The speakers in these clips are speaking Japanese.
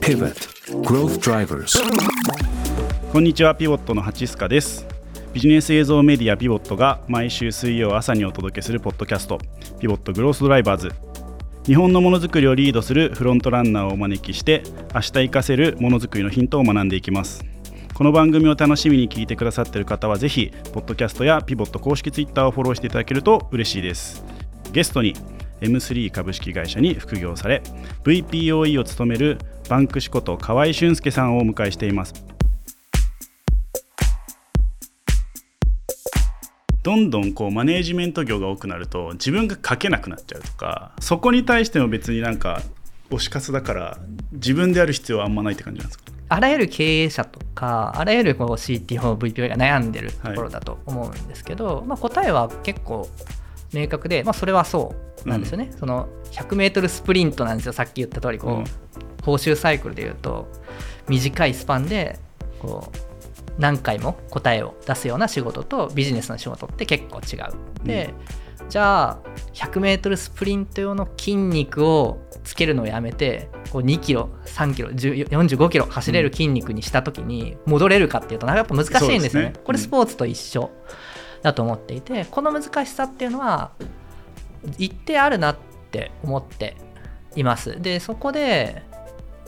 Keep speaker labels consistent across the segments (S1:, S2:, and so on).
S1: Pivot. Growth Drivers.
S2: こんにちはピボットのハチスカです。ビジネス映像メディアピボットが毎週水曜朝にお届けするポッドキャストピボットグロースドライバーズ。日本のものづくりをリードするフロントランナーをお招きして明日活かせるものづくりのヒントを学んでいきます。この番組を楽しみに聞いてくださっている方はぜひポッドキャストやピボット公式ツイッターをフォローしていただけると嬉しいです。ゲストに M3 株式会社に副業され VPOE を務めるバンクシこと河合俊介さんをお迎えしています。どんどんこうマネージメント業が多くなると自分が書けなくなっちゃうとかそこに対しても別になんか推し活だから自分でやる必要はあんまないって感じなんですか？
S3: あらゆる経営者とかあらゆるこう CTO、VPO が悩んでるところだと思うんですけど、はい、まあ、答えは結構明確で、まあ、それはそうなんですよね、うん、その 100m スプリントなんですよ。さっき言った通りこう、うん、報酬サイクルでいうと短いスパンでこう何回も答えを出すような仕事とビジネスの仕事って結構違う。で、うん、じゃあ 100m スプリント用の筋肉をつけるのをやめてこう2キロ3キロ45キロ走れる筋肉にした時に戻れるかっていうとやっぱ難しいんですよね。ね。これスポーツと一緒だと思っていてこの難しさっていうのは一定あるなって思っています。でそこで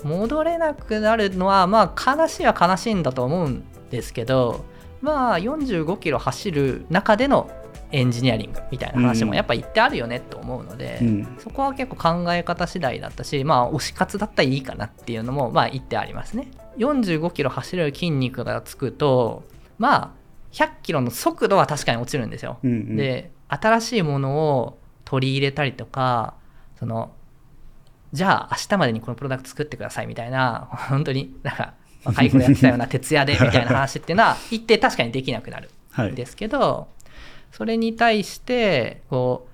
S3: 戻れなくなるのはまあ悲しいは悲しいんだと思うんですけどまあ45キロ走る中でのエンジニアリングみたいな話もやっぱ言ってあるよねと思うので、うん、そこは結構考え方次第だったしまあ推し活だったらいいかなっていうのもまあ言ってありますね。45キロ走れる筋肉がつくとまあ100キロの速度は確かに落ちるんですよ、うんうん、で新しいものを取り入れたりとかそのじゃあ明日までにこのプロダクト作ってくださいみたいな 本当になんか若い頃やってたような徹夜でみたいな話っていうのは 一定確かにできなくなるんですけど、はい、それに対してこ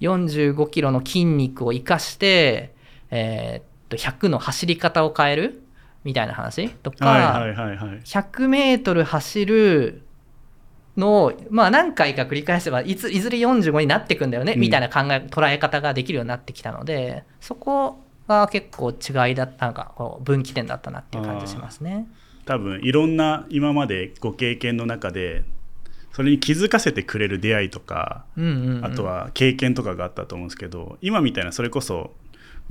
S3: う45キロの筋肉を生かして、えー、っと100の走り方を変えるみたいな話とか、100メートル走るのを、まあ、何回か繰り返せばいついずれ45になっていくんだよね、みたいな考え捉え方ができるようになってきたのでそこが結構違いだったなんかこう分岐点だったなっていう感じしますね。
S2: 多分いろんな今までご経験の中でそれに気づかせてくれる出会いとか、うんうんうん、あとは経験とかがあったと思うんですけど今みたいなそれこそ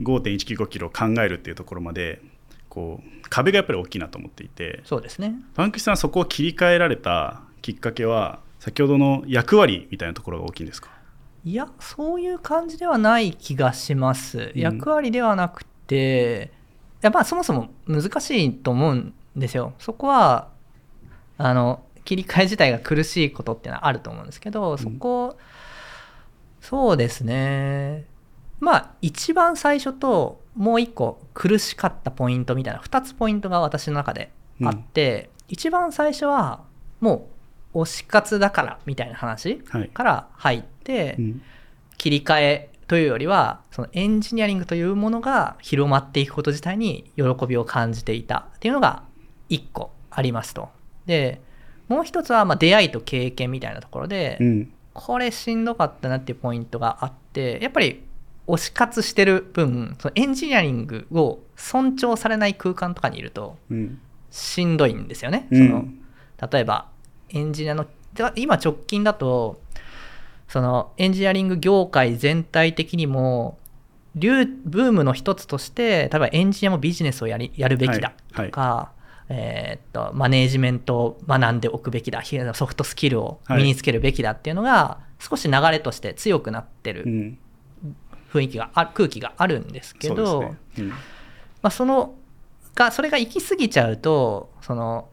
S2: 5.195キロ考えるっていうところまでこう壁がやっぱり大きいなと思っていて
S3: そうですね。
S2: パンクシさんそこを切り替えられたきっかけは先ほどの役割みたいなところが大きいんですか？
S3: いやそういう感じではない気がします、役割ではなくてやっぱそもそも難しいと思うんですよ。そこはあの切り替え自体が苦しいことっていうのはあると思うんですけどそこ、うん、そうですね。まあ一番最初ともう一個苦しかったポイントみたいな2つポイントが私の中であって、うん、一番最初はもう推し活だからみたいな話から入って、切り替えというよりはそのエンジニアリングというものが広まっていくこと自体に喜びを感じていたっていうのが1個ありますと。でもう一つはま出会いと経験みたいなところで、うん、これしんどかったなっていうポイントがあってやっぱり推し活してる分そのエンジニアリングを尊重されない空間とかにいるとしんどいんですよね。うん、その例えばエンジニアの今直近だとそのエンジニアリング業界全体的にもブームの一つとして例えばエンジニアもビジネスをやりやるべきだとか、はい。えー、っとマネージメントを学んでおくべきだソフトスキルを身につけるべきだっていうのが、少し流れとして強くなってる雰囲気があ空気があるんですけど、ね。うん、まあ、そのがそれが行き過ぎちゃうとその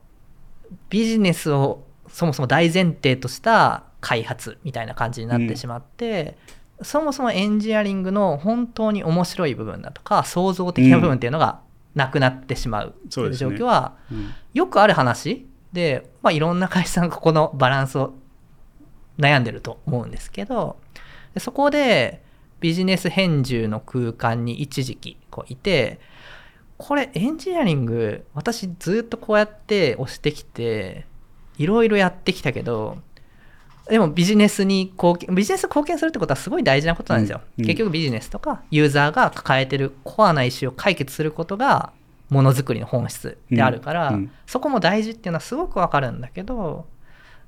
S3: ビジネスをそもそも大前提とした開発みたいな感じになってしまって、うん、そもそもエンジニアリングの本当に面白い部分だとか創造的な部分っていうのがなくなってしまうという状況は、よくある話で、まあ、いろんな会社さんがここのバランスを悩んでると思うんですけどそこでビジネス変住の空間に一時期こういてこれエンジニアリング私ずっとこうやって押してきていろいろやってきたけどでもビジネスに貢献ビジネス貢献するってことはすごい大事なことなんですよ、
S2: うん。うん。
S3: 結局ビジネスとかユーザーが抱えてるコアなイシューを解決することがものづくりの本質であるから、
S2: うん。うん。
S3: そこも大事っていうのはすごくわかるんだけど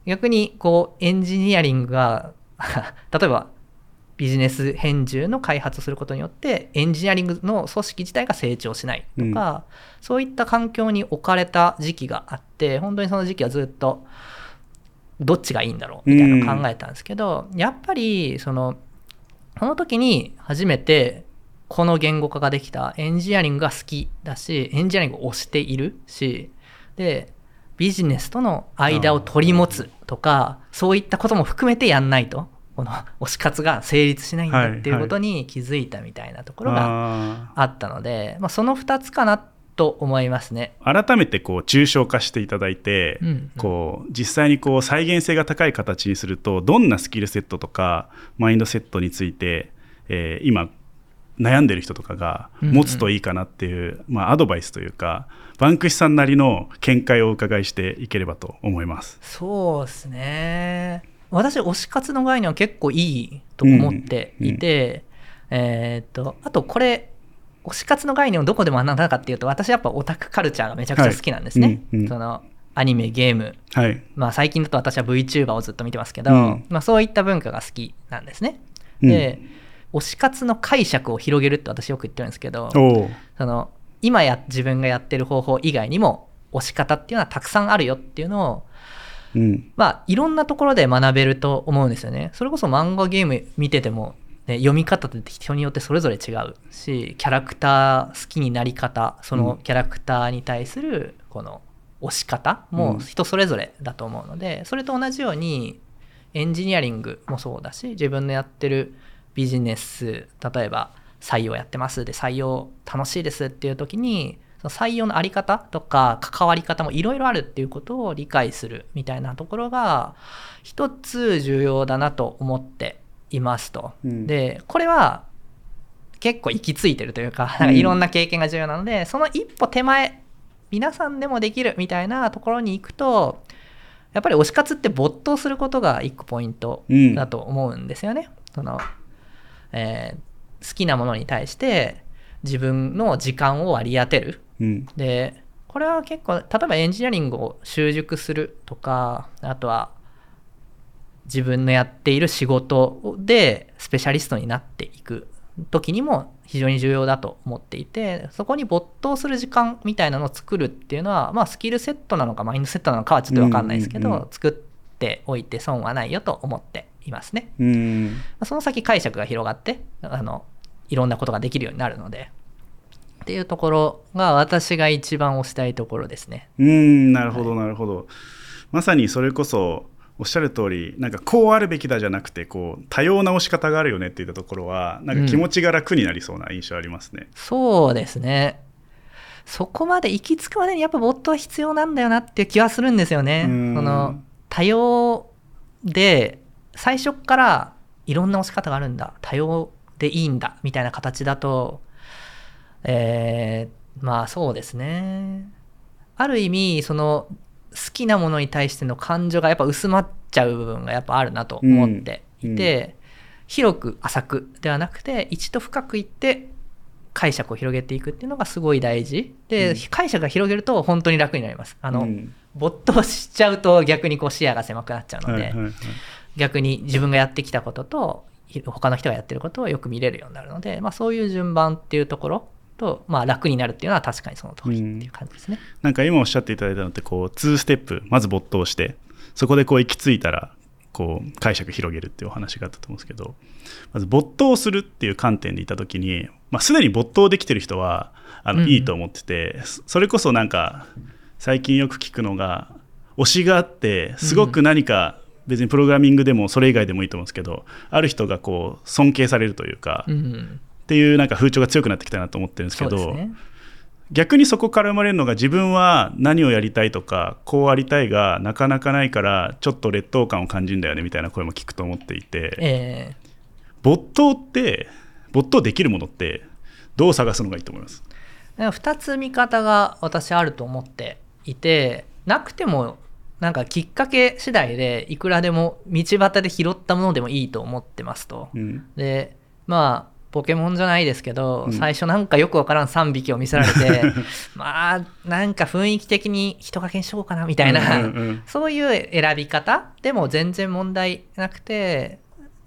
S3: 逆にこうエンジニアリングが 例えばビジネス変重の開発をすることによってエンジニアリングの組織自体が成長しないとか、そういった環境に置かれた時期があって本当にその時期はずっとどっちがいいんだろうみたいなのを考えたんですけど、やっぱりそのこの時に初めてこの言語化ができたエンジニアリングが好きだしエンジニアリングを推しているしでビジネスとの間を取り持つとかそういったことも含めてやんないとこの推し活が成立しないんだっていうことに気づいたみたいなところが
S2: あ
S3: あったので、まあ、その2つかなと思いますね。
S2: ー改めてこう抽象化していただいて、
S3: うんうん
S2: こう実際にこう再現性が高い形にするとどんなスキルセットとかマインドセットについて、えー今悩んでる人とかが持つといいかなっていう、まあ、アドバイスというかバンクシさんなりの見解をお伺いしていければと思います。
S3: そうですね。私、推し活の概念は結構いいと思っていて、えーっと、あとこれ、推し活の概念をどこで学んだかっていうと、私やっぱオタクカルチャーがめちゃくちゃ好きなんですね。そのアニメ、ゲーム、
S2: はい、
S3: まあ最近だと私は VTuber をずっと見てますけど、
S2: うん。
S3: まあそういった文化が好きなんですね。
S2: うん。
S3: で、推し活の解釈を広げるって私よく言ってるんですけど、その今や自分がやってる方法以外にも推し方っていうのはたくさんあるよっていうのを
S2: うん。
S3: まあいろんなところで学べると思うんですよね。それこそ漫画ゲーム見てても、ね、読み方って人によってそれぞれ違うしキャラクター好きになり方そのキャラクターに対するこの推し方も人それぞれだと思うので、それと同じようにエンジニアリングもそうだし自分のやってるビジネス例えば採用やってますで採用楽しいですっていう時にその採用のあり方とか関わり方もいろいろあるっていうことを理解するみたいなところが一つ重要だなと思っていますと。
S2: うん
S3: でこれは結構行き着いてるというかなんかいろんな経験が重要なので、その一歩手前皆さんでもできるみたいなところに行くとやっぱり推し活って没頭することが一個ポイント
S2: うん
S3: だと思うんですよね。そのえー好きなものに対して自分の時間を割り当てる。
S2: うん。
S3: でこれは結構例えばエンジニアリングを習熟するとかあとは自分のやっている仕事でスペシャリストになっていく時にも非常に重要だと思っていてそこに没頭する時間みたいなのを作るっていうのは、まあ、スキルセットなのかマインドセットなのかはちょっと分かんないですけど、
S2: うんうんうん。
S3: 作っておいて損はないよと思っていますね。
S2: うん。
S3: その先解釈が広がってあのいろんなことができるようになるのでっていうところが私が一番推したいところですね。
S2: うんなるほどなるほど、まさにそれこそおっしゃる通りなんかこうあるべきだじゃなくてこう多様な押し方があるよねっていったところはなんか気持ちが楽になりそうな印象ありますね。
S3: そうですね。そこまで行き着くまでにやっぱボットは必要なんだよなっていう気はするんですよね。
S2: うん
S3: その多様で最初からいろんな押し方があるんだ多様でいいんだみたいな形だとえーまあそうですね。ある意味その好きなものに対しての感情がやっぱ薄まっちゃう部分がやっぱあるなと思っていて、広く浅くではなくて一度深くいって解釈を広げていくっていうのがすごい大事。で、
S2: うん。
S3: 解釈が広げると本当に楽になります。あの、
S2: うん。
S3: 没頭しちゃうと逆にこう視野が狭くなっちゃうので、
S2: はいはいはい。
S3: 逆に自分がやってきたこととひ他の人がやってることをよく見れるようになるので、まあ、そういう順番っていうところと、まあ、楽になるっていうのは確かにその通りっていう感じですね。
S2: なんか今おっしゃっていただいたのってこう2ステップまず没頭してそこでこう行き着いたらこう解釈広げるっていうお話があったと思うんですけどまず没頭するっていう観点でいた時に、まあ、すでに没頭できてる人はあの、
S3: うん。
S2: いいと思っててそそれこそなんか最近よく聞くのが推しがあってすごく何か別にプログラミングでもそれ以外でもいいと思うんですけどある人がこう尊敬されるというか、っ
S3: うん、
S2: ていうなんか風潮が強くなってきたなと思ってるんですけど。
S3: ね。
S2: 逆にそこから生まれるのが自分は何をやりたいとかこうありたいがなかなかないからちょっと劣等感を感じるんだよねみたいな声も聞くと思っていて
S3: え
S2: 没頭って没頭できるものってどう探すのがいいと思います？
S3: ー、2つ見方が私あると思っていてなくてもなんかきっかけ次第でいくらでも道端で拾ったものでもいいと思ってますと。
S2: うん
S3: でまあポケモンじゃないですけど、
S2: うん。
S3: 最初なんかよくわからん3匹を見せられて まあなんか雰囲気的に人影にしようかなみたいな、
S2: うんうんうん
S3: そういう選び方でも全然問題なくて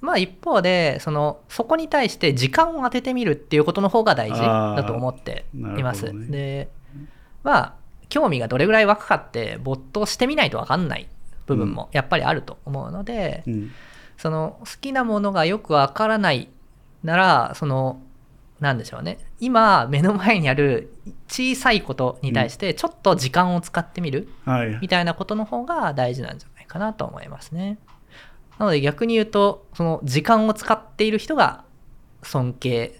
S3: まあ一方でそのそこに対して時間を当ててみるっていうことの方が大事だと思っています。
S2: ね。
S3: でまあ興味がどれぐらい湧くかって没頭してみないと分かんない部分もやっぱりあると思うので、
S2: うん。
S3: その好きなものがよくわからないならそのなんでしょうね。今目の前にある小さいことに対してちょっと時間を使ってみる
S2: はい。
S3: みたいなことの方が大事なんじゃないかなと思いますね。なので逆に言うとその時間を使っている人が尊敬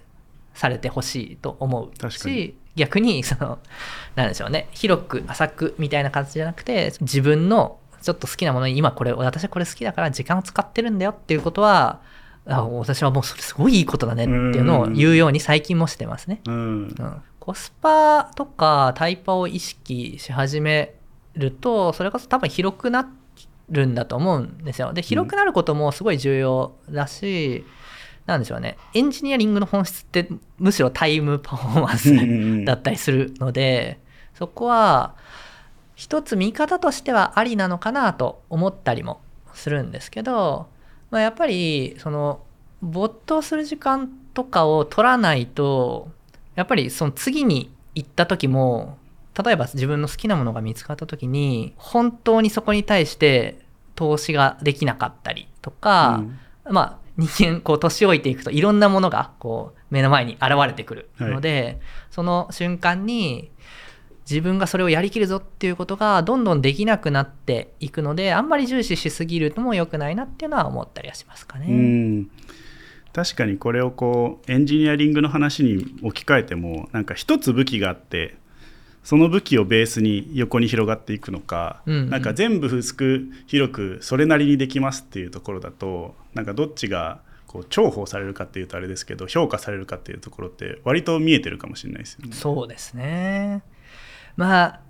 S3: されてほしいと思う
S2: 確かに。
S3: し逆にそのなんでしょうね。広く浅くみたいな感じじゃなくて自分のちょっと好きなものに今これ私はこれ好きだから時間を使ってるんだよっていうことはあ私はもうそれすごいいいことだねっていうのを言うように最近もしてますね。
S2: うん。
S3: うん、コスパとかタイパを意識し始めるとそれこそ多分広くなるんだと思うんですよ。で広くなることもすごい重要だし、なんでしょうね。エンジニアリングの本質ってむしろタイムパフォーマンスだったりするのでそこは一つ見方としてはありなのかなと思ったりもするんですけど、まあ、やっぱりその没頭する時間とかを取らないとやっぱりその次に行った時も例えば自分の好きなものが見つかった時に本当にそこに対して投資ができなかったりとか、まあ人間こう年老いていくといろんなものがこう目の前に現れてくるので、その瞬間に自分がそれをやりきるぞっていうことがどんどんできなくなっていくのであんまり重視しすぎるのも良くないなっていうのは思ったりはしますかね。
S2: うん確かにこれをこうエンジニアリングの話に置き換えてもなんか一つ武器があってその武器をベースに横に広がっていくのか、
S3: うんうん
S2: なんか全部薄く広くそれなりにできますっていうところだとなんかどっちがこう重宝されるかっていうとあれですけど評価されるかっていうところって割と見えてるかもしれないですよね。
S3: そうですね。まあ、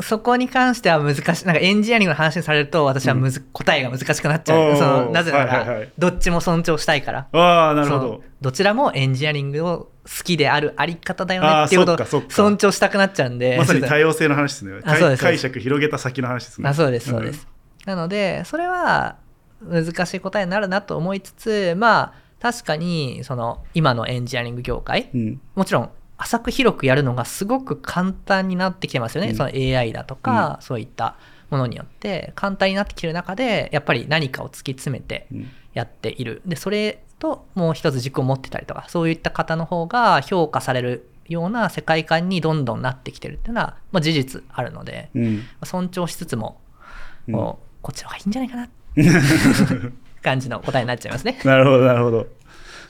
S3: そこに関しては難しい。なんかエンジニアリングの話にされると、私はむず、答えが難しくなっちゃう。そのなぜな
S2: はいはいはい
S3: ら、どっちも尊重したいから。
S2: ああなるほど。
S3: どちらもエンジニアリングを好きであるあり方だよねっていうことを尊重したくなっちゃうんで。
S2: まさに多様性の話ですね。
S3: あそうです
S2: 解釈広げた先の話ですね。
S3: あそうですそうです、なのでそれは難しい答えになるなと思いつつまあ確かにその今のエンジニアリング業界
S2: うん。うん
S3: もちろん浅く広くやるのがすごく簡単になってきてますよね、
S2: うん。
S3: その AI だとか、そういったものによって簡単になってきてる中でやっぱり何かを突き詰めて
S2: うん
S3: やっている。でそれともう一つ軸を持ってたりとかそういった方の方が評価されるような世界観にどんどんなってきてるっていうのは、まあ、事実あるので、
S2: うん。
S3: 尊重しつつも、
S2: うん。
S3: こうこっちの方がいいんじゃないかな 感じの答えになっちゃいますね。
S2: なるほどなるほど。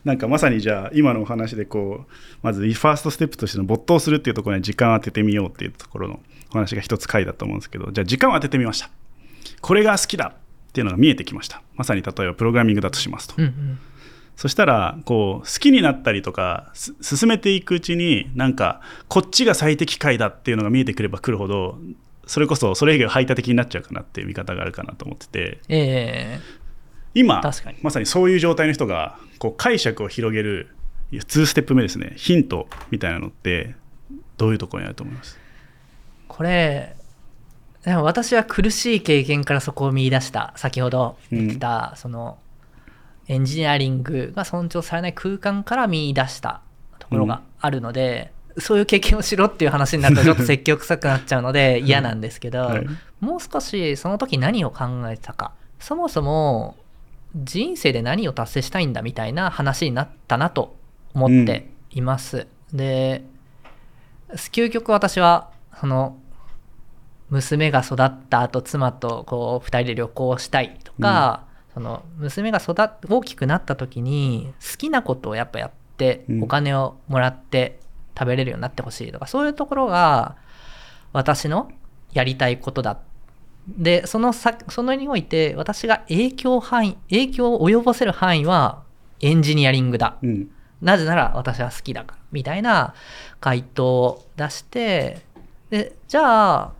S2: なんかまさにじゃあ今のお話でこうまずファーストステップとしての没頭するっていうところに時間を当ててみようっていうところのお話が一つ回だと思うんですけどじゃあ時間を当ててみました。これが好きだっていうのが見えてきました。まさに例えばプログラミングだとしますと、
S3: うんうん。
S2: そしたらこう好きになったりとかす進めていくうちになんかこっちが最適解だっていうのが見えてくればくるほどそれこそそれ以外は排他的になっちゃうかなっていう見方があるかなと思ってて。
S3: え
S2: 今まさにそういう状態の人がこう解釈を広げる2ステップ目ですね。ヒントみたいなのってどういうところにあると思います？
S3: ーこれでも私は苦しい経験からそこを見出した。先ほど言ってた、そのエンジニアリングが尊重されない空間から見出した。ところがあるので、そういう経験をしろっていう話になると ちょっと積極臭くなっちゃうので嫌なんですけど、
S2: はい。
S3: もう少しその時何を考えてたか。そもそも人生で何を達成したいんだみたいな話になったなと思っています。で究極私はその娘が育った後妻とこう2人で旅行したいとか、その娘が育っ大きくなった時に好きなことをやっぱやって
S2: うん
S3: お金をもらって食べれるようになってほしいとか、そういうところが私のやりたいことだでそのさそのにおいて私が影響範囲影響を及ぼせる範囲はエンジニアリングだ。
S2: うん。
S3: なぜなら私は好きだからみたいな回答を出してでじゃあ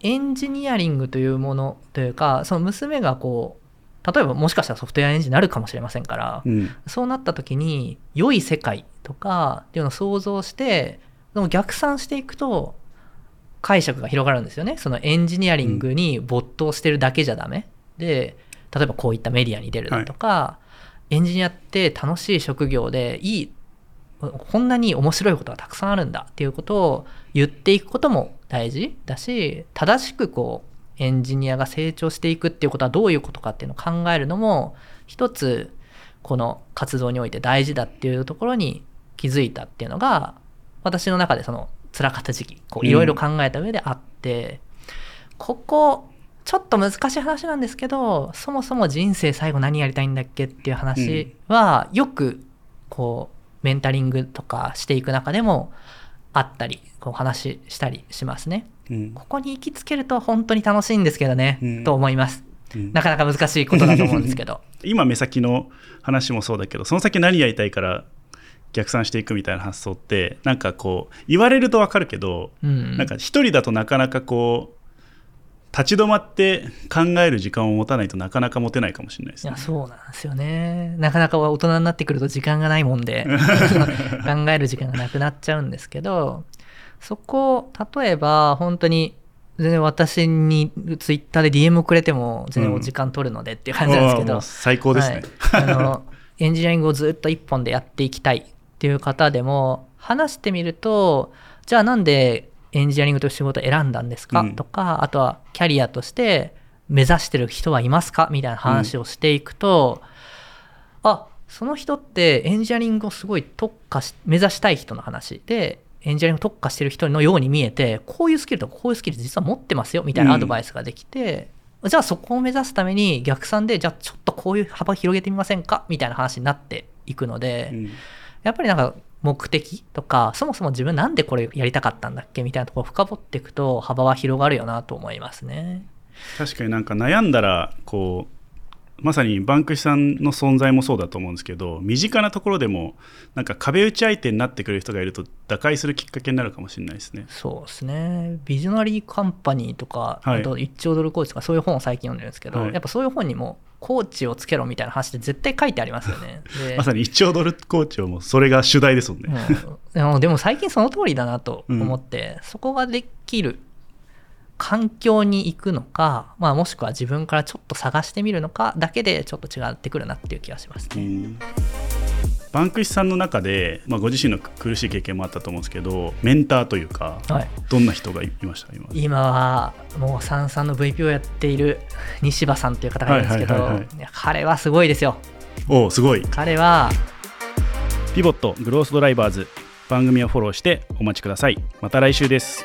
S3: エンジニアリングというものというかその娘がこう例えばもしかしたらソフトウェアエンジンになるかもしれませんから、
S2: うん。
S3: そうなった時に良い世界とかっていうのを想像してでも逆算していくと解釈が広がるんですよね。そのエンジニアリングに没頭してるだけじゃダメ、で例えばこういったメディアに出るだとか、エンジニアって楽しい職業でいいこんなに面白いことがたくさんあるんだっていうことを言っていくことも大事だし正しくこうエンジニアが成長していくっていうことはどういうことかっていうのを考えるのも一つこの活動において大事だっていうところに気づいたっていうのが私の中でその辛かった時期こういろいろ考えた上であって、ここちょっと難しい話なんですけどそもそも人生最後何やりたいんだっけっていう話はよくこうメンタリングとかしていく中でもあったりこう話したりしますね。
S2: うん
S3: ここに行きつけると本当に楽しいんですけどね、
S2: うん
S3: と思います。
S2: うん
S3: なかなか難しいことだと思うんですけど。
S2: 今目先の話もそうだけどその先何やりたいから逆算していくみたいな発想ってなんかこう言われると分かるけど、
S3: うん。
S2: なんか一人だとなかなかこう立ち止まって考える時間を持たないとなかなか持てないかもしれないです。ね
S3: いや。そうなんですよね。なかなか大人になってくると時間がないもんで 考える時間がなくなっちゃうんですけどそこ例えば本当に全然私にツイッターで DM をくれても全然お時間取るのでっていう感じなんですけど、
S2: う最高ですね。
S3: はい、あの エンジニアリングをずっと一本でやっていきたいっていう方でも話してみるとじゃあなんでエンジニアリングという仕事を選んだんですか、
S2: うん。
S3: とかあとはキャリアとして目指してる人はいますか？みたいな話をしていくと、あその人ってエンジニアリングをすごい特化し目指したい人の話。でエンジニアリングを特化してる人のように見えてこういうスキルとかこういうスキル実は持ってますよみたいなアドバイスができて、じゃあそこを目指すために逆算でじゃあちょっとこういう幅広げてみませんか？みたいな話になっていくので、
S2: うん
S3: やっぱりなんか目的とかそもそも自分なんでこれやりたかったんだっけみたいなところを深掘っていくと幅は広がるよなと思いますね。
S2: 確かになんか悩んだらこうまさにバンクシさんの存在もそうだと思うんですけど身近なところでもなんか壁打ち相手になってくれる人がいると打開するきっかけになるかもしれないですね。
S3: そうですね。ビジョナリーカンパニーとか、
S2: はい
S3: あと1兆ドルコーチとかそういう本を最近読んでるんですけど、
S2: はい
S3: やっぱそういう本にもコーチをつけろみたいな話って絶対書いてありますよね。で
S2: まさに1兆ドルコーチをもうそれが主題ですもんね。
S3: うんでも最近その通りだなと思って、そこができる環境に行くのか、まあ、もしくは自分からちょっと探してみるのかだけでちょっと違ってくるなっていう気がしますね。
S2: うんバンクシさんの中で、まあ、ご自身の苦しい経験もあったと思うんですけどメンターというか
S3: はい、
S2: どんな人がいました？今。
S3: 今はもうさんさんの VP をやっている西場さんという方がいるんですけど、
S2: はいはいはいはい。
S3: 彼はすごいですよ。
S2: おおすごい。
S3: 彼は
S2: ピボットグロースドライバーズ番組をフォローしてお待ちください。また来週です